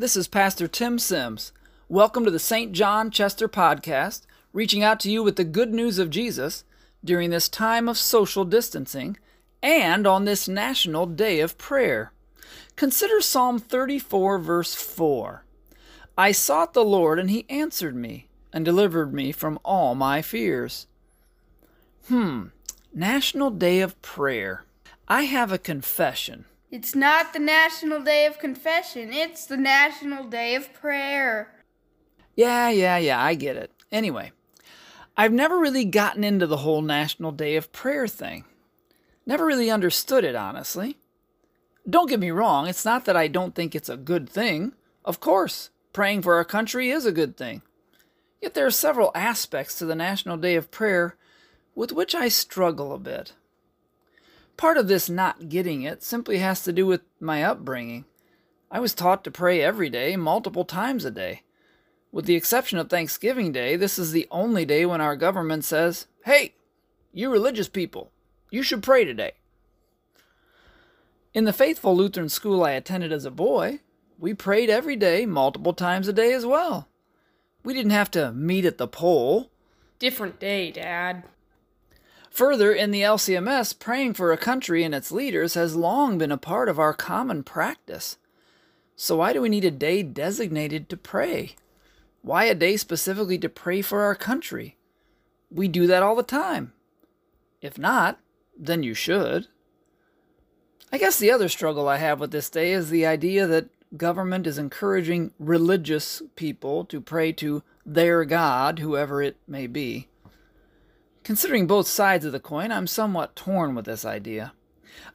This is Pastor Tim Sims. Welcome to the St. John Chester podcast, reaching out to you with the good news of Jesus during this time of social distancing and on this National Day of Prayer. Consider Psalm 34, verse 4. I sought the Lord, and he answered me and delivered me from all my fears. Hmm, National Day of Prayer. I have a confession. It's not the National Day of Confession, it's the National Day of Prayer. Yeah, yeah, yeah, I get it. Anyway, I've never really gotten into the whole National Day of Prayer thing. Never really understood it, honestly. Don't get me wrong, it's not that I don't think it's a good thing. Of course, praying for our country is a good thing. Yet there are several aspects to the National Day of Prayer with which I struggle a bit. Part of this not getting it simply has to do with my upbringing. I was taught to pray every day, multiple times a day. With the exception of Thanksgiving Day, this is the only day when our government says, Hey, you religious people, you should pray today. In the faithful Lutheran school I attended as a boy, we prayed every day, multiple times a day as well. We didn't have to meet at the pole. Different day, Dad. Further, in the LCMS, praying for a country and its leaders has long been a part of our common practice. So, why do we need a day designated to pray? Why a day specifically to pray for our country? We do that all the time. If not, then you should. I guess the other struggle I have with this day is the idea that government is encouraging religious people to pray to their God, whoever it may be. Considering both sides of the coin, I'm somewhat torn with this idea.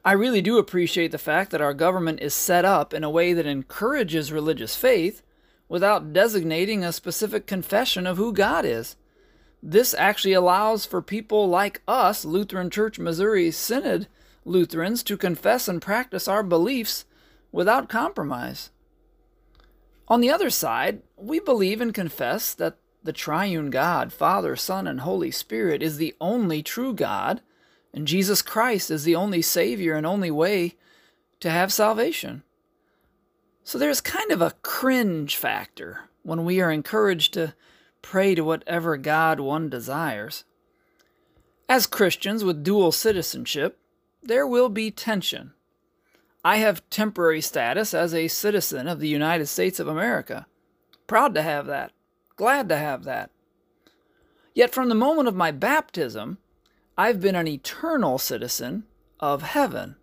I really do appreciate the fact that our government is set up in a way that encourages religious faith without designating a specific confession of who God is. This actually allows for people like us, Lutheran Church Missouri Synod Lutherans, to confess and practice our beliefs without compromise. On the other side, we believe and confess that the triune God, Father, Son, and Holy Spirit, is the only true God, and Jesus Christ is the only Savior and only way to have salvation. So there's kind of a cringe factor when we are encouraged to pray to whatever God one desires. As Christians with dual citizenship, there will be tension. I have temporary status as a citizen of the United States of America. Proud to have that glad to have that. Yet from the moment of my baptism, I've been an eternal citizen of heaven.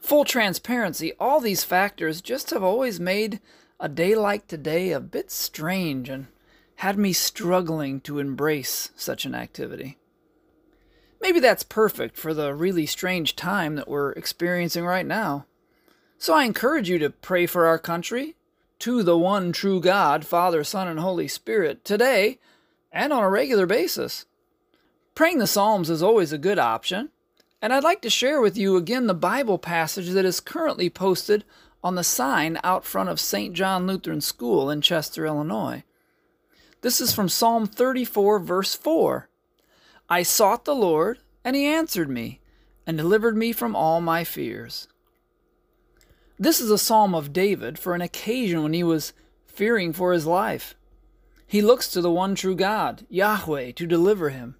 Full transparency, all these factors just have always made a day like today a bit strange and had me struggling to embrace such an activity. Maybe that's perfect for the really strange time that we're experiencing right now. So I encourage you to pray for our country, to the one true God, Father, Son, and Holy Spirit, today and on a regular basis. Praying the Psalms is always a good option, and I'd like to share with you again the Bible passage that is currently posted on the sign out front of St. John Lutheran School in Chester, Illinois. This is from Psalm 34, verse 4. I sought the Lord, and he answered me, and delivered me from all my fears. This is a psalm of David for an occasion when he was fearing for his life. He looks to the one true God, Yahweh, to deliver him.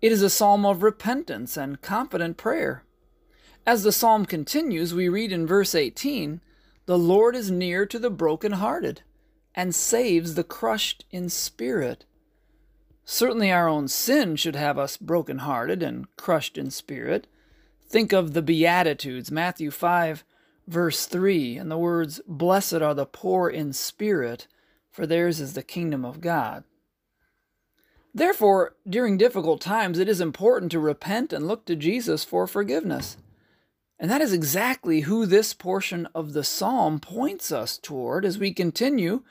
It is a psalm of repentance and confident prayer. As the psalm continues, we read in verse 18 The Lord is near to the broken-hearted and saves the crushed in spirit. Certainly, our own sin should have us broken-hearted and crushed in spirit. Think of the Beatitudes, Matthew 5 verse 3, and the words, Blessed are the poor in spirit, for theirs is the kingdom of God. Therefore, during difficult times, it is important to repent and look to Jesus for forgiveness. And that is exactly who this portion of the psalm points us toward as we continue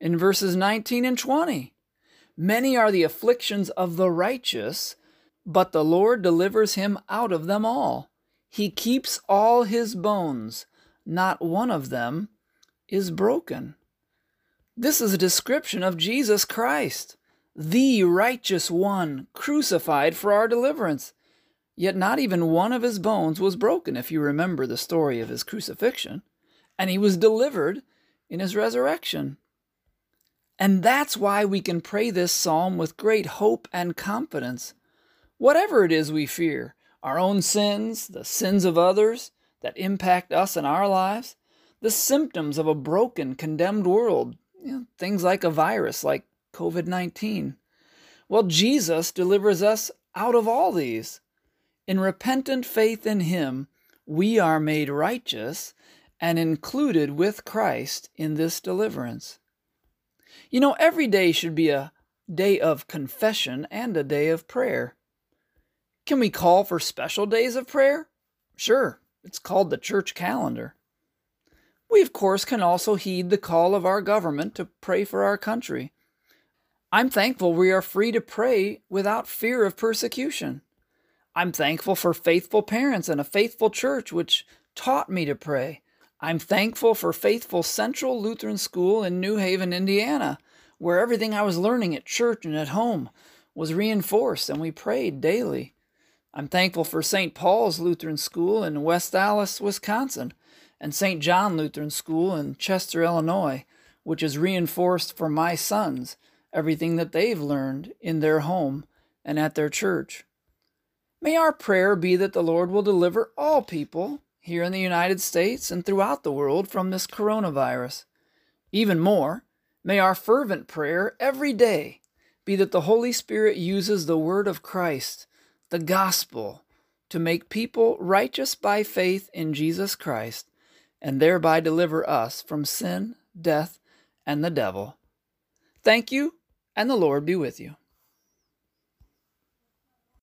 in verses 19 and 20. Many are the afflictions of the righteous, but the Lord delivers him out of them all. He keeps all his bones not one of them is broken. This is a description of Jesus Christ, the righteous one, crucified for our deliverance. Yet not even one of his bones was broken, if you remember the story of his crucifixion. And he was delivered in his resurrection. And that's why we can pray this psalm with great hope and confidence. Whatever it is we fear, our own sins, the sins of others that impact us in our lives, the symptoms of a broken, condemned world, you know, things like a virus like COVID 19. Well, Jesus delivers us out of all these. In repentant faith in Him, we are made righteous and included with Christ in this deliverance. You know, every day should be a day of confession and a day of prayer. Can we call for special days of prayer? Sure, it's called the church calendar. We, of course, can also heed the call of our government to pray for our country. I'm thankful we are free to pray without fear of persecution. I'm thankful for faithful parents and a faithful church which taught me to pray. I'm thankful for faithful Central Lutheran School in New Haven, Indiana, where everything I was learning at church and at home was reinforced and we prayed daily. I'm thankful for St. Paul's Lutheran School in West Allis, Wisconsin, and St. John Lutheran School in Chester, Illinois, which has reinforced for my sons everything that they've learned in their home and at their church. May our prayer be that the Lord will deliver all people here in the United States and throughout the world from this coronavirus. Even more, may our fervent prayer every day be that the Holy Spirit uses the word of Christ, the gospel, to make people righteous by faith in Jesus Christ and thereby deliver us from sin, death, and the devil. Thank you, and the Lord be with you.